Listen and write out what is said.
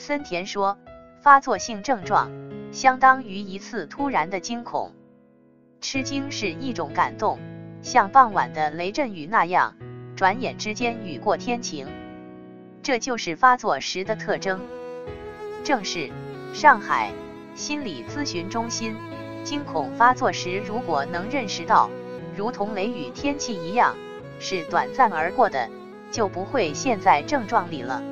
森田说发作性症状相当于一次突然的惊恐。吃惊是一种感动像傍晚的雷阵雨那样转眼之间雨过天晴。这就是发作时的特征。正是上海心理咨询中心惊恐发作时如果能认识到如同雷雨天气一样是短暂而过的就不会陷在症状里了。